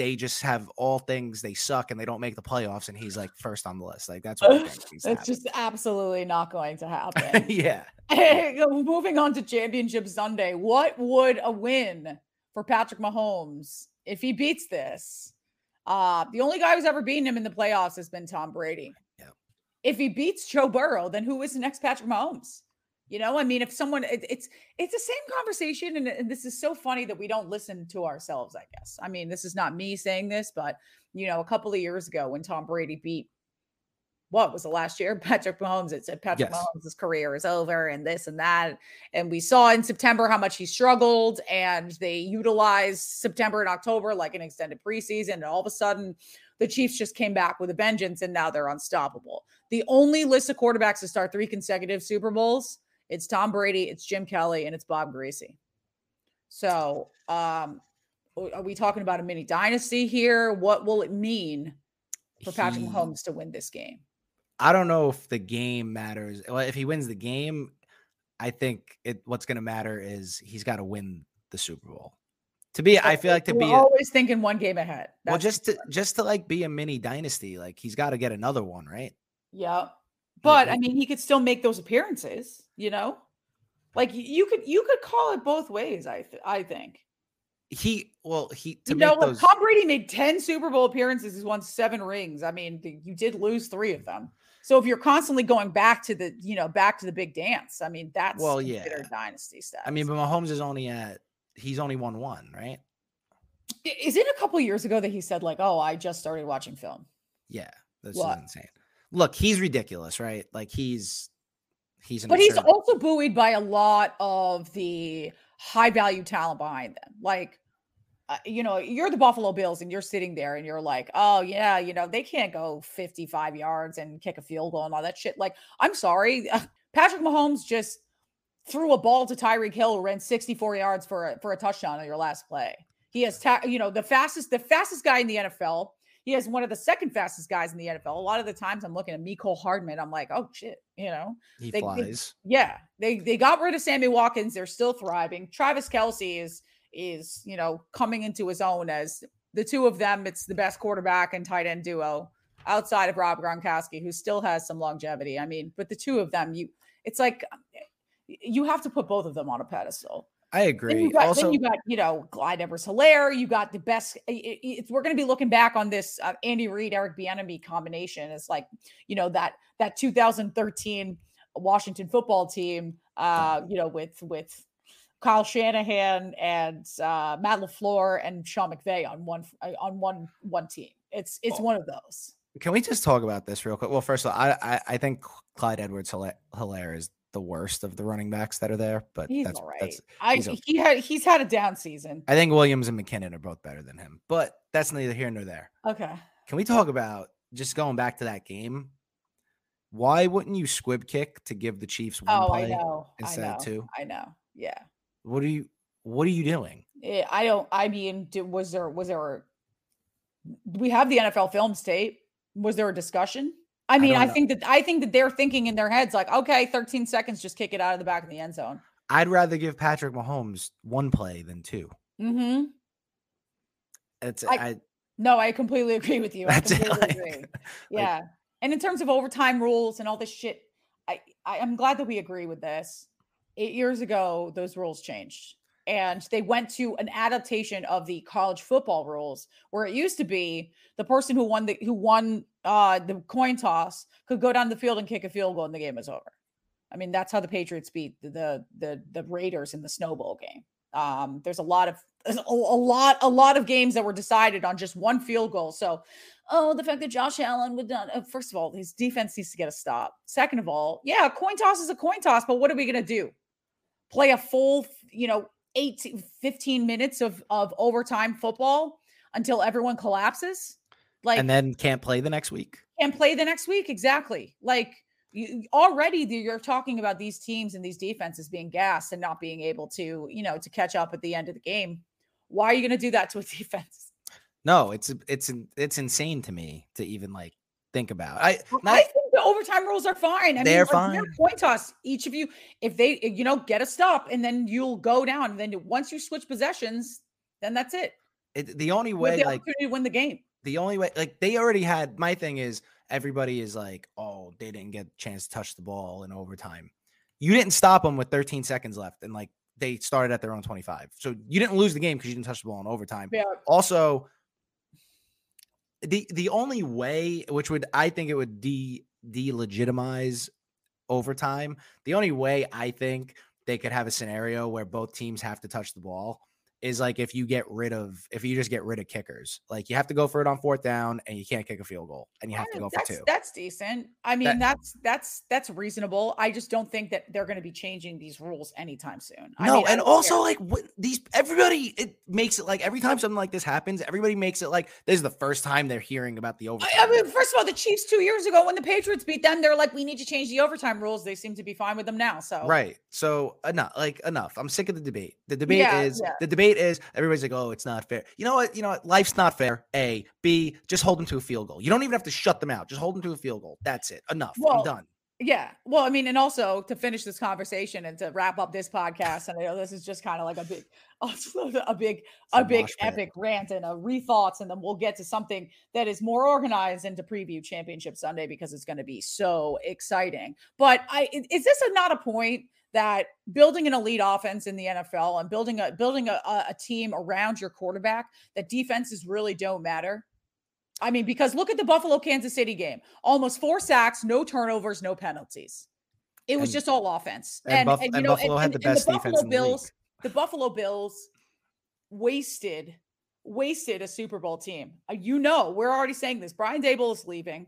they just have all things they suck and they don't make the playoffs and he's like first on the list. Like that's what I think. needs to It's just absolutely not going to happen. happen. yeah. Moving on to Championship Sunday, what would a win for Patrick Mahomes if he beats this? Uh, the only guy who's ever beaten him in the playoffs has been Tom Brady. Yeah. If he beats Joe Burrow, then who is the next Patrick Mahomes? You know, I mean, if someone, it, it's it's the same conversation, and, and this is so funny that we don't listen to ourselves. I guess. I mean, this is not me saying this, but you know, a couple of years ago when Tom Brady beat what was the last year? Patrick Mahomes. It said Patrick Yes. Mahomes' career is over and this and that. And we saw in September how much he struggled, and they utilized September and October like an extended preseason. And all of a sudden, the Chiefs just came back with a vengeance, and now they're unstoppable. The only list of quarterbacks to start three consecutive Super Bowls it's Tom Brady, it's Jim Kelly, and it's Bob Griese. So, um, are we talking about a mini dynasty here? What will it mean for Patrick He- Mahomes to win this game? I don't know if the game matters. Well, if he wins the game, I think it what's going to matter is he's got to win the Super Bowl. To be, I feel like to We're be a, always thinking one game ahead. well, just to just to like be a mini dynasty, like he's got to get another one, right? yeah. But I mean, he could still make those appearances. You know, like you could you could call it both ways. I th- I think. He well, he to you know, those. Tom Brady made ten Super Bowl appearances. He's won seven rings. I mean, you did lose three of them. So if you're constantly going back to the you know back to the big dance, I mean that's Well, yeah. dynasty stuff. I mean, but Mahomes is only at he's only won one, right? is it a couple years ago that he said like, "Oh, I just started watching film"? Yeah, that's insane. Look, he's ridiculous, right? Like he's he's But he's also buoyed by a lot of the high value talent behind them. Like, uh, you know, you're the Buffalo Bills and you're sitting there and you're like, oh, yeah, you know, they can't go 55 yards and kick a field goal and all that shit. Like, I'm sorry. Patrick Mahomes just threw a ball to Tyreek Hill who ran 64 yards for a, for a touchdown on your last play. He has, ta- you know, the fastest, the fastest guy in the NFL. He has one of the second fastest guys in the NFL. A lot of the times I'm looking at Mecole Hardman. I'm like, oh shit, you know, He they- they- flies. yeah, they they got rid of Sammy Watkins. They're still thriving. Travis Kelce is is you know coming into his own as the two of them. It's the best quarterback and tight end duo outside of Rob Gronkowski, who still has some longevity. I mean, but the two of them, you it's like you have to put both of them on a pedestal. I Then agree. you got, also, then you got, you know, Clyde Edwards Helaire. You got the best. i- i- It's, we're going to be looking back on this uh, Andy Reid, Eric Bieniemy combination. It's like, you know, that that 2013 Washington football team. Uh, you know, with with Kyle Shanahan and uh, Matt Lafleur and Sean McVay on one uh, on one one team. It's it's Oh. one of those. can we just talk about this real quick? Well, first of all, I I, I think Clyde Edwards Helaire is the worst of the running backs that are there, but He's that's all right. that's I okay. he had he's had a down season. I think Williams and McKinnon are both better than him, but that's neither here nor there. Okay. Can we talk about just going back to that game? Why wouldn't you squib kick to give the Chiefs one Oh, I play know. instead I know. of two? I know. Yeah. What are you what are you doing? Eh, I don't. I mean, did, was there was there? We have the NFL film tape. Was there a discussion? I mean, don't I, think that I think that they're thinking in their heads like, okay, 13 seconds, just kick it out of the back of the end zone. I'd rather give Patrick Mahomes one play than two. Mm-hmm. It's I- I, No, I completely agree with you. I completely like- agree. Yeah, and in terms of overtime rules and all this shit, I, I I'm glad that we agree with this. Eight years ago, those rules changed, and they went to an adaptation of the college football rules, where it used to be the person who won the who won uh the coin toss could go down the field and kick a field goal, and the game was over. I mean, that's how the Patriots beat the the the, the Raiders in the Snow Bowl game. Um, there's a lot of a, a lot a lot of games that were decided on just one field goal. So, oh, the fact that Josh Allen would not. Uh, first of all, his defense needs to get a stop. Second of all, yeah, coin toss is a coin toss, but what are we gonna do? Play a full, you know, 18, 15 minutes of of overtime football until everyone collapses? Like, and then can't play the next week. and play the next week. Exactly. Like you already you're talking about these teams and these defenses being gassed and not being able to, you know, to catch up at the end of the game. Why are you going to do that to a defense? No, it's it's it's insane to me to even like think about. I not, I think the overtime rules are fine. I They're mean, fine. Point toss. Each of you, if they, you know, get a stop and then you'll go down. And then once you switch possessions, then that's it. it, the only way the like to win the game. the only way like they already had my thing is everybody is like oh they didn't get a chance to touch the ball in overtime you didn't stop them with 13 seconds left and like they started at their own 25 so you didn't lose the game because you didn't touch the ball in overtime Yeah. also the the only way which would i think it would de delegitimize overtime. The only way i think they could have a scenario where both teams have to touch the ball is like if you get rid of if you just get rid of kickers like you have to go for it on fourth down and you can't kick a field goal and you have to go for two That's decent. I mean, That- that's that's that's reasonable. I just don't think that they're going to be changing these rules anytime soon. I no, mean, and also care. like what these everybody it makes it like every time something like this happens, everybody makes it like this is the first time they're hearing about the overtime. I, I mean, first of all, the Chiefs two years ago when the Patriots beat them, they're like, we need to change the overtime rules. They seem to be fine with them now. So Right. So enough, like enough. I'm sick of the debate. The debate Yeah, is yeah. the debate is everybody's like, oh, it's not fair. You know what? You know what? Life's not fair. A, B, just hold them to a field goal. You don't even have to shut them out. Just hold them to a field goal. That's it. Enough. Well, I'm done. Yeah. Well, I mean, and also to finish this conversation and to wrap up this podcast, and I know this is just kind of like a big, a big, a a big epic rant and a rethoughts, and then we'll get to something that is more organized and to preview Championship Sunday because it's going to be so exciting. But i- is this a, not a point that building an elite offense in the NFL and building a building a, a team around your quarterback that defenses really don't matter? I mean, because look at the Buffalo Kansas City game. Almost four sacks, no turnovers, no penalties. It was And- just all offense. and Buff- and Buffalo had the best defense Buffalo in the league. Bills, the Buffalo Bills wasted wasted a Super Bowl team. Uh, you know, we're already saying this. Brian Daboll is leaving.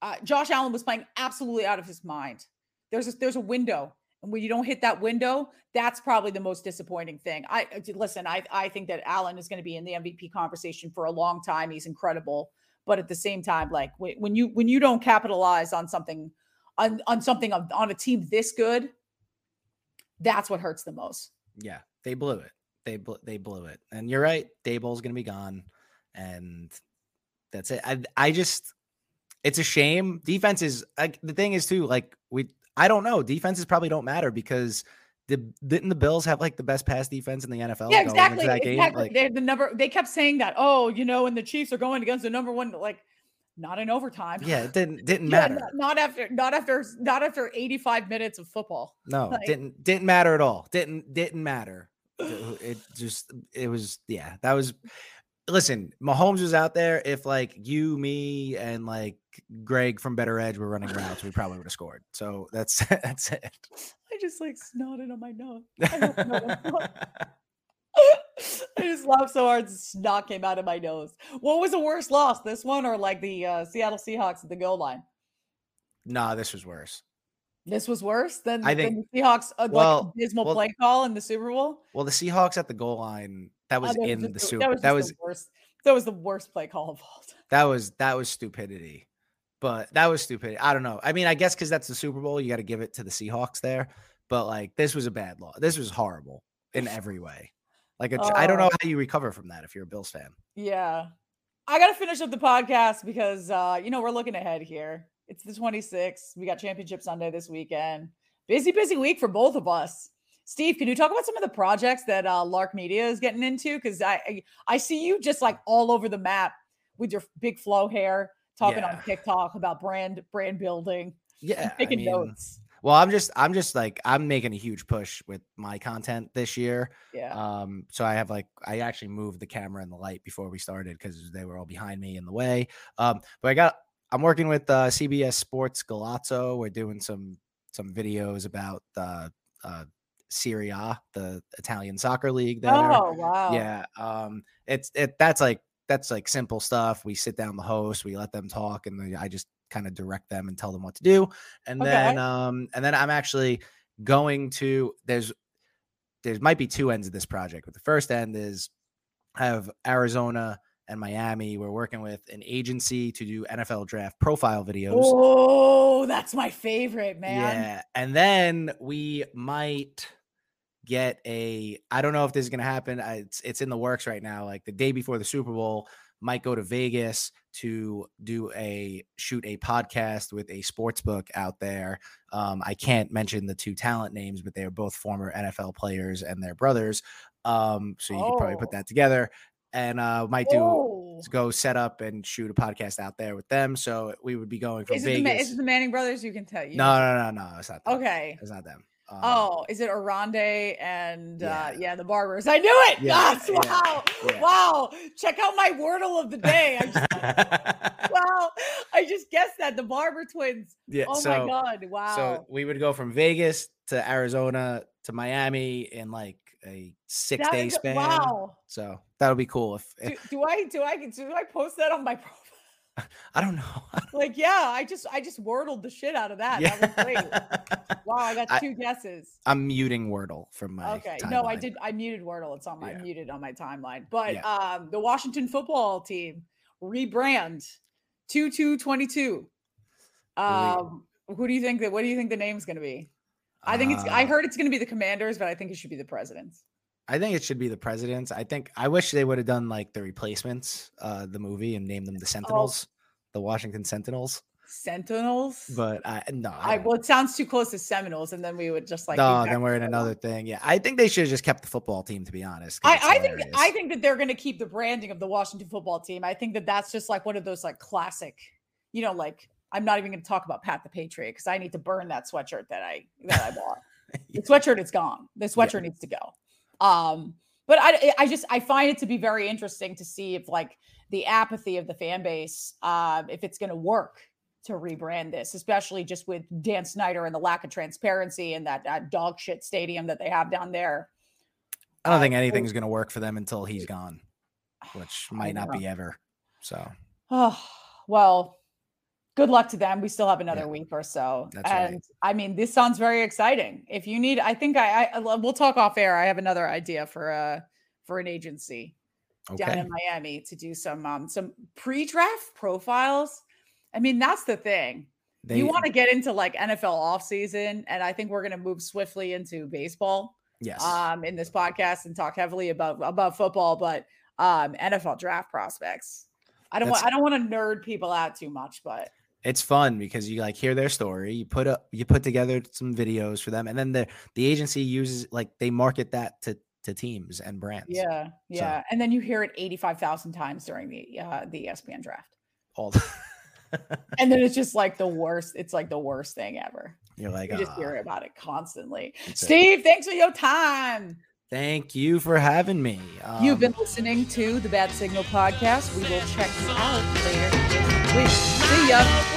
Uh, Josh Allen was playing absolutely out of his mind. There's a, there's a window, And when you don't hit that window, that's probably the most disappointing thing. I uh, listen, I I think that Allen is going to be in the MVP conversation for a long time. He's incredible. But at the same time, like when you when you don't capitalize on something on, on something on, on a team this good, that's what hurts the most. Yeah, they blew it. They bl- they blew it. And you're right. Daboll's going to be gone, and that's it. I I just it's a shame. Defense is like the thing is too. Like we, I don't know. Defenses probably don't matter because the didn't the Bills have like the best pass defense in the NFL? Yeah, exactly. exactly. Like, They're the number. They kept saying that. Oh, you know, and the Chiefs are going against the number one. Like not in overtime. Yeah, it didn't didn't yeah, matter. Not, after not after not after 85 minutes of football. No, like, didn't didn't matter at all. Didn't didn't matter. It just it was yeah, that was listen, Mahomes was out there. If like you, me, and like Greg from Better Edge were running routes, we probably would have scored. So that's that's it. I just like snotted on my nose. I just laughed so hard, snot came out of my nose. What was the worst loss, this one or like the uh, Seattle Seahawks at the goal line? Nah, this was worse. This was worse than, I think, than the Seahawks uh, well, like abysmal well, play call in the Super Bowl. Well, the Seahawks at the goal line that was, uh, that in was the Super. That was that was worst. That was the worst play call of all time. That was that was stupidity, but that was stupid. I don't know. I mean, I guess because that's the Super Bowl, you got to give it to the Seahawks there. But like, this was a bad law. This was horrible in every way. Like, a, uh, I don't know how you recover from that if you're a Bills fan. Yeah. I got to finish up the podcast because, uh, you know, we're looking ahead here. It's the 26th. We got Championship Sunday this weekend. Busy, busy week for both of us. Steve, can you talk about some of the projects that uh, Lark Media is getting into? Because I, I, I see you just like all over the map with your big flow hair, talking yeah. on TikTok about brand brand building. Yeah, taking I mean, notes. Well, I'm just I'm just like I'm making a huge push with my content this year. Yeah. Um, so I have like I actually moved the camera and the light before we started because they were all behind me in the way. Um, but I got I'm working with uh, CBS Sports Golazo. We're doing some some videos about the uh, Serie A, the Italian soccer league. There. Oh wow! Yeah. Um, it's it that's like that's like simple stuff. We sit down the host, we let them talk, and I just kind of direct them and tell them what to do. And okay. then um and then I'm actually going to there's there might be two ends of this project, but the first end is I have Arizona and Miami. We're working with an agency to do NFL draft profile videos. Oh, that's my favorite, man. Yeah. And then we might get a I don't know if this is going to happen. It's it's in the works right now. Like the day before the Super Bowl, might go to Vegas to do a shoot a podcast with a sports book out there. Um, I can't mention the two talent names, but they are both former NFL players and their brothers. Um, so you oh. could probably put oh. that together. And uh, might do oh. go set up and shoot a podcast out there with them. So we would be going from is Vegas. It the, is it the Manning brothers? You can tell you. No, no, no, no. It's not. Them. Okay, it's not them. Um, oh, is it Oronde and uh, yeah. Uh, yeah, the barbers? I knew it. Yeah, yes, wow, yeah. wow. Check out my wordle of the day. I just, wow, I just guessed that the barber twins. Yeah. Oh so, my god, wow. So we would go from Vegas to Arizona to Miami in like a six that day is, span. Wow. So that'll be cool. If, if do, do I do I do I post that on my profile? I don't know. like, yeah, I just I just wordled the shit out of that. Yeah. That was great. wow, I got two I, guesses. I'm muting Wordle from my. Okay, timeline. no, I did. I muted Wordle. It's on my yeah. muted on my timeline. But yeah. um, the Washington football team rebrand two two twenty two. Um, who do you think that? What do you think the name's going to be? I think it's. Uh, I heard it's going to be the Commanders, but I think it should be the Presidents. I think it should be the presidents. I think I wish they would have done like the replacements, uh, the movie, and named them the oh. Sentinels, oh. the Washington Sentinels. Sentinels, but I no. I, I well, it sounds too close to Seminoles, and then we would just like no. Then we're in another thing. Yeah, I think they should have just kept the football team. To be honest, I, I think I think that they're going to keep the branding of the Washington football team. I think that that's just like one of those like classic, you know, like I'm not even going to talk about Pat the Patriot because I need to burn that sweatshirt that I that I bought. yeah. The sweatshirt is gone. The sweatshirt yeah. needs to go. Um, but I, I just I find it to be very interesting to see if like the apathy of the fan base, uh, if it's going to work to rebrand this, especially just with Dan Snyder and the lack of transparency and that, that dog shit stadium that they have down there. I don't uh, think anything's going to work for them until he's gone, which might not be ever. So, oh well, good luck to them. We still have another Yeah. week or so. That's and right. I mean, this sounds very exciting. If you need, I think I, I we'll talk off air. I have another idea for a for an agency down in Miami to do some um some pre-draft profiles. I mean, that's the thing. They, you want to get into like NFL offseason, and I think we're gonna move swiftly into baseball yes. um in this podcast and talk heavily about about football, but um NFL draft prospects. I don't want I don't want to nerd people out too much, but it's fun because you like hear their story you put up you put together some videos for them and then the the agency uses like they market that to to teams and brands yeah, yeah. And then you hear it 85,000 times during the uh the ESPN draft. all And then it's just like the worst. It's like the worst thing ever. you're like You just "Ah, hear about it constantly. a- Steve, thanks for your time. thank you for having me You've Um, been listening to the Bad Signal podcast. We will check you out later this week. See ya.